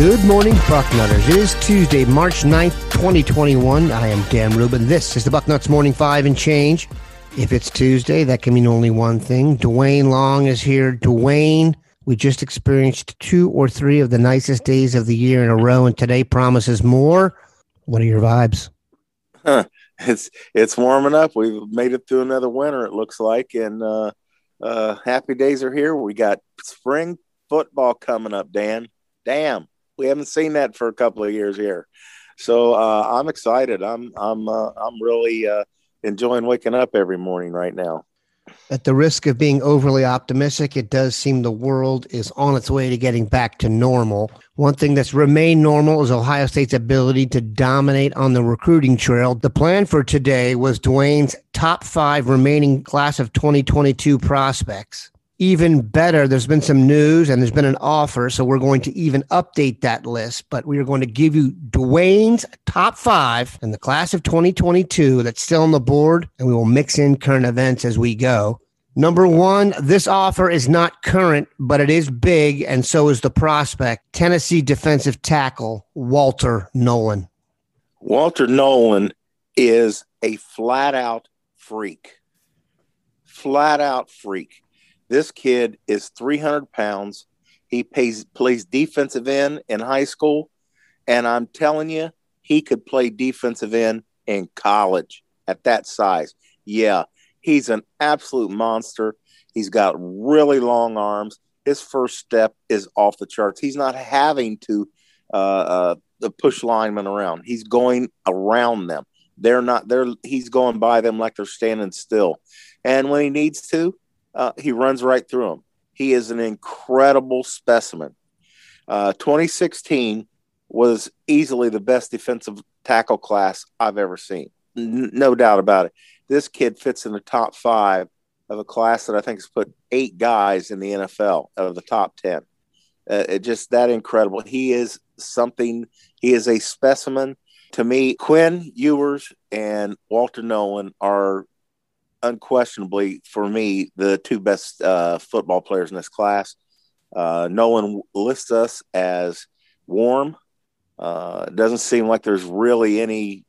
Good morning, Bucknutters. It is Tuesday, March 9th, 2021. I am Dan Rubin. This is the Bucknuts Morning Five and Change. If it's Tuesday, that can mean only one thing. Dwayne Long is here. Dwayne, we just experienced two or three of the nicest days of the year in a row, and today promises more. What are your vibes? Huh. It's it's warming up. We've made it through another winter. It looks like, and uh, uh, happy days are here. We got spring football coming up. Dan, damn, we haven't seen that for a couple of years here. So uh, I'm excited. I'm I'm uh, I'm really uh, enjoying waking up every morning right now. At the risk of being overly optimistic, it does seem the world is on its way to getting back to normal. One thing that's remained normal is Ohio State's ability to dominate on the recruiting trail. The plan for today was Dwayne's top five remaining class of 2022 prospects even better, there's been some news and there's been an offer. So we're going to even update that list, but we are going to give you Dwayne's top five in the class of 2022 that's still on the board, and we will mix in current events as we go. Number one, this offer is not current, but it is big, and so is the prospect. Tennessee defensive tackle Walter Nolan. Walter Nolan is a flat out freak. Flat out freak this kid is 300 pounds. He pays, plays defensive end in high school. And I'm telling you, he could play defensive end in college at that size. Yeah, he's an absolute monster. He's got really long arms. His first step is off the charts. He's not having to uh, uh, push linemen around. He's going around them. They're not. They're. He's going by them like they're standing still. And when he needs to, uh, he runs right through them. He is an incredible specimen. Uh, 2016 was easily the best defensive tackle class I've ever seen. N- no doubt about it. This kid fits in the top five of a class that I think has put eight guys in the NFL out of the top 10. Uh, it just that incredible. He is something, he is a specimen. To me, Quinn Ewers and Walter Nolan are unquestionably for me the two best uh, football players in this class. Uh, Nolan lists us as warm. Uh, doesn't seem like there's really any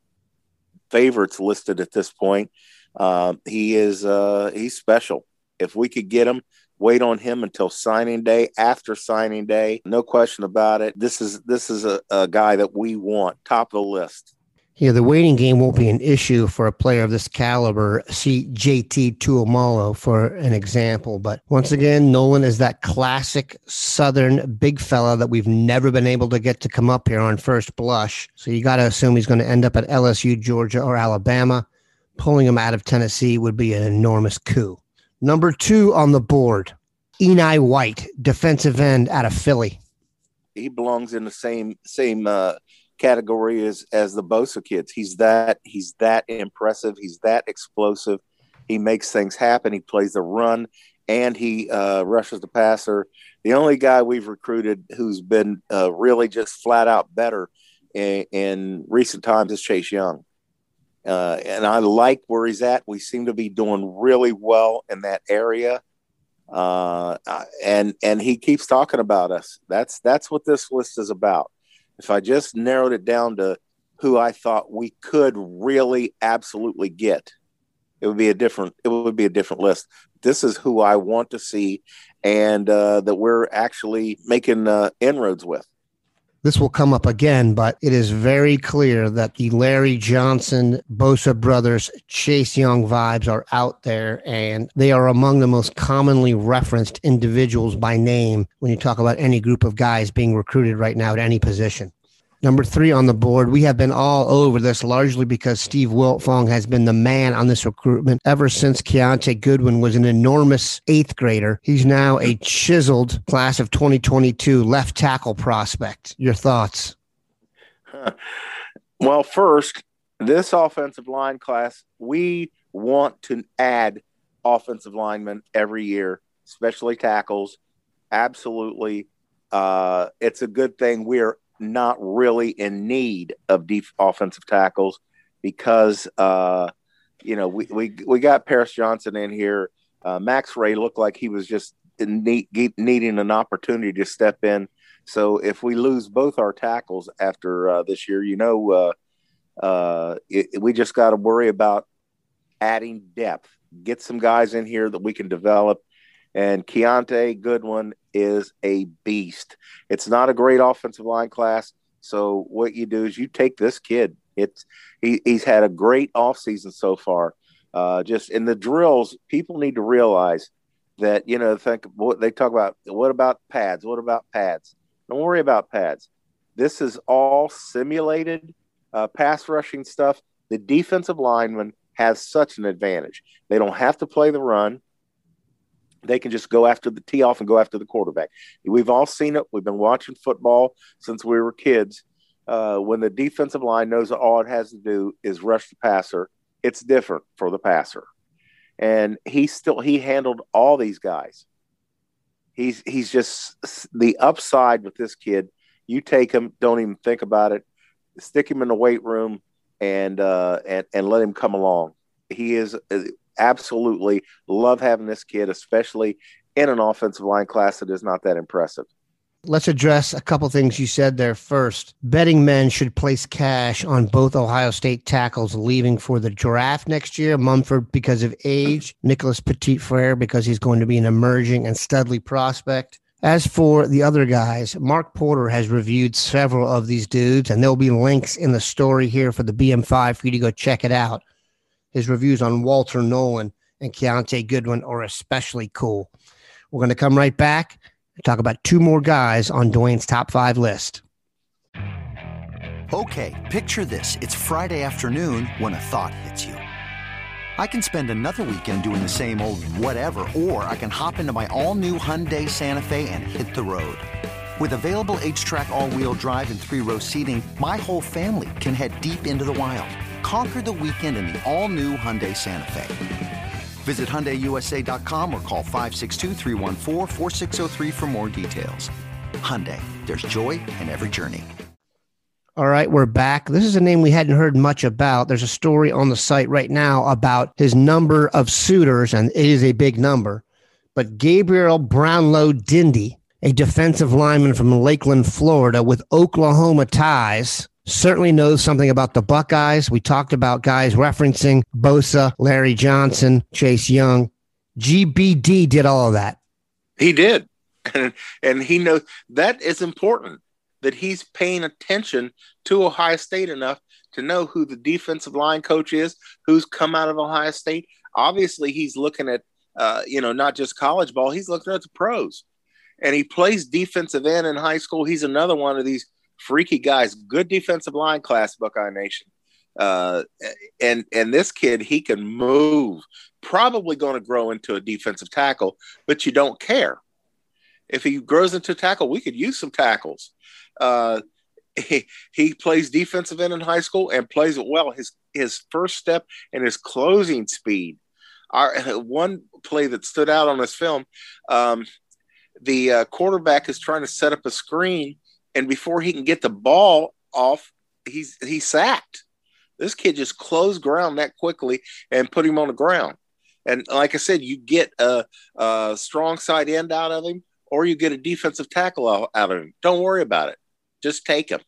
favorites listed at this point. Uh, he is uh, he's special. If we could get him, wait on him until signing day. After signing day, no question about it. This is this is a, a guy that we want top of the list. Yeah, the waiting game won't be an issue for a player of this caliber. See JT Tuimoloau for an example. But once again, Nolan is that classic Southern big fella that we've never been able to get to come up here on first blush. So you got to assume he's going to end up at LSU, Georgia, or Alabama. Pulling him out of Tennessee would be an enormous coup. Number two on the board, Enai White, defensive end out of Philly. He belongs in the same same uh, category as as the Bosa kids. He's that he's that impressive. He's that explosive. He makes things happen. He plays the run and he uh, rushes the passer. The only guy we've recruited who's been uh, really just flat out better in, in recent times is Chase Young. Uh, and I like where he's at. We seem to be doing really well in that area. uh, and and he keeps talking about us. That's that's what this list is about. If I just narrowed it down to who I thought we could really absolutely get, it would be a different it would be a different list. This is who I want to see, and uh, that we're actually making uh, inroads with this will come up again, but it is very clear that the Larry Johnson, Bosa brothers, Chase Young vibes are out there, and they are among the most commonly referenced individuals by name when you talk about any group of guys being recruited right now at any position. Number three on the board, we have been all over this largely because Steve Wiltfong has been the man on this recruitment ever since Kiyaunta Goodwin was an enormous eighth grader. He's now a chiseled class of 2022 left tackle prospect. Your thoughts? Well, first, this offensive line class, we want to add offensive linemen every year, especially tackles. Absolutely. Uh, it's a good thing. We're not really in need of deep offensive tackles because uh, you know we, we we got Paris Johnson in here. Uh, Max Ray looked like he was just need, needing an opportunity to step in. So if we lose both our tackles after uh, this year, you know, uh, uh, it, we just got to worry about adding depth. Get some guys in here that we can develop. And Kiyaunta Goodwin is a beast. It's not a great offensive line class. So what you do is you take this kid. It's he, he's had a great offseason so far. Uh, just in the drills, people need to realize that you know think what they talk about. What about pads? What about pads? Don't worry about pads. This is all simulated uh, pass rushing stuff. The defensive lineman has such an advantage. They don't have to play the run they can just go after the tee off and go after the quarterback. We've all seen it. We've been watching football since we were kids. Uh, when the defensive line knows all it has to do is rush the passer, it's different for the passer. And he still he handled all these guys. He's he's just the upside with this kid. You take him, don't even think about it. Stick him in the weight room and uh, and and let him come along. He is absolutely love having this kid, especially in an offensive line class that is not that impressive. Let's address a couple things you said there first. Betting men should place cash on both Ohio State tackles leaving for the draft next year. Munford because of age, Nicholas Petit Frere because he's going to be an emerging and studly prospect. As for the other guys, Mark Porter has reviewed several of these dudes, and there'll be links in the story here for the BM5 for you to go check it out. His reviews on Walter Nolan and Kiyaunta Goodwin are especially cool. We're going to come right back and talk about two more guys on Dwayne's top five list. Okay, picture this. It's Friday afternoon when a thought hits you. I can spend another weekend doing the same old whatever, or I can hop into my all new Hyundai Santa Fe and hit the road. With available HTRAC, all wheel drive, and three row seating, my whole family can head deep into the wild Conquer the weekend in the all-new Hyundai Santa Fe. Visit HyundaiUSA.com or call 562 for more details. Hyundai, there's joy in every journey. All right, we're back. This is a name we hadn't heard much about. There's a story on the site right now about his number of suitors, and it is a big number. But Gabriel Brownlow Dindy, a defensive lineman from Lakeland, Florida, with Oklahoma ties, certainly knows something about the Buckeyes. We talked about guys referencing Bosa, Larry Johnson, Chase Young. GBD did all of that. He did. And, and he knows that is important that he's paying attention to Ohio State enough to know who the defensive line coach is, who's come out of Ohio State. Obviously, he's looking at, uh, you know, not just college ball, he's looking at the pros. And he plays defensive end in high school. He's another one of these freaky guys, good defensive line class, Buckeye Nation. Uh, and and this kid, he can move. Probably going to grow into a defensive tackle, but you don't care. If he grows into tackle, we could use some tackles. Uh, he, he plays defensive end in high school and plays it well. His his first step and his closing speed. Our one play that stood out on this film, um, the uh, quarterback is trying to set up a screen and before he can get the ball off, he's he's sacked. This kid just closed ground that quickly and put him on the ground. And like I said, you get a, a strong side end out of him, or you get a defensive tackle out of him. Don't worry about it. Just take him.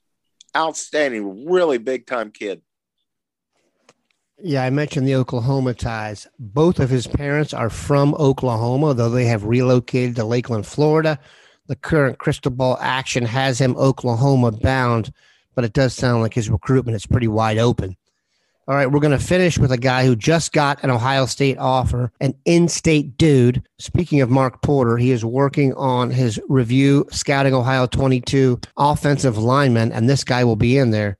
Outstanding, really big time kid. Yeah, I mentioned the Oklahoma ties. Both of his parents are from Oklahoma, though they have relocated to Lakeland, Florida. The current crystal ball action has him Oklahoma bound, but it does sound like his recruitment is pretty wide open. All right, we're going to finish with a guy who just got an Ohio State offer, an in state dude. Speaking of Mark Porter, he is working on his review scouting Ohio 22 offensive lineman, and this guy will be in there.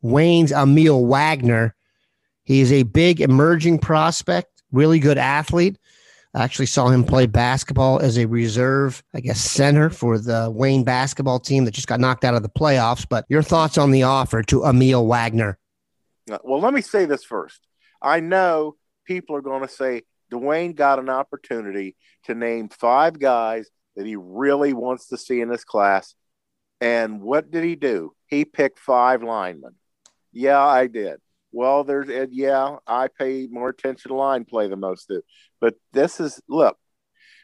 Wayne's Aamil Wagner. He is a big emerging prospect, really good athlete. I actually saw him play basketball as a reserve, I guess, center for the Wayne basketball team that just got knocked out of the playoffs. But your thoughts on the offer to Aamil Wagner? Uh, well, let me say this first. I know people are going to say Dwayne got an opportunity to name five guys that he really wants to see in this class. And what did he do? He picked five linemen. Yeah, I did. Well, there's, yeah, I pay more attention to line play than most do. But this is, look,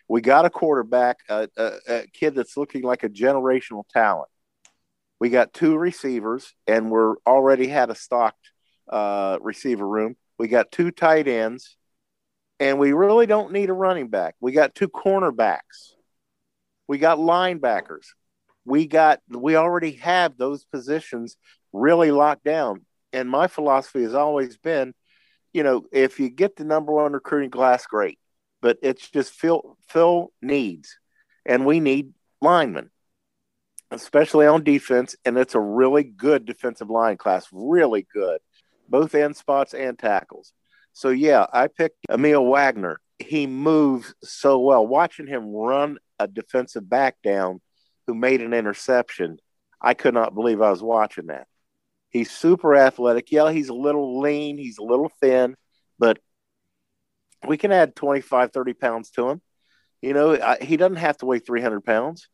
we got a quarterback, a, a, a kid that's looking like a generational talent. We got two receivers, and we're already had a stocked uh, receiver room. We got two tight ends, and we really don't need a running back. We got two cornerbacks. We got linebackers. We got we already have those positions really locked down. And my philosophy has always been, you know, if you get the number one recruiting class, great. But it's just fill fill needs, and we need linemen especially on defense, and it's a really good defensive line class, really good both end spots and tackles. So yeah, I picked Aamil Wagner. He moves so well. Watching him run a defensive back down who made an interception, I could not believe I was watching that. He's super athletic. Yeah, he's a little lean, he's a little thin, but we can add 25, 30 pounds to him. You know, he doesn't have to weigh 300 pounds.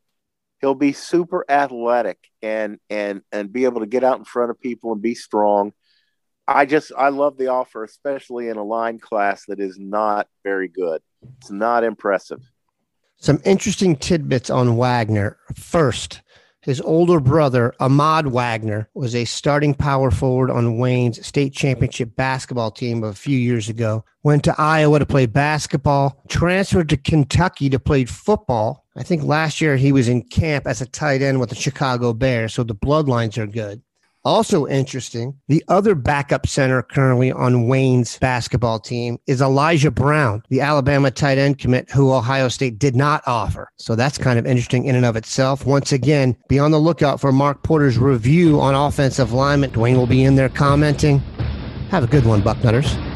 He'll be super athletic and and and be able to get out in front of people and be strong I just I love the offer, especially in a line class that is not very good. It's not impressive. Some interesting tidbits on Wagner. First, his older brother, Ahmad Wagner, was a starting power forward on Wayne's state championship basketball team a few years ago. Went to Iowa to play basketball, transferred to Kentucky to play football. I think last year he was in camp as a tight end with the Chicago Bears, so the bloodlines are good. Also interesting, the other backup center currently on Wayne's basketball team is Elijah Brown, the Alabama tight end commit who Ohio State did not offer. So that's kind of interesting in and of itself. Once again, be on the lookout for Mark Porter's review on offensive lineman. Dwayne will be in there commenting. Have a good one, Bucknutters.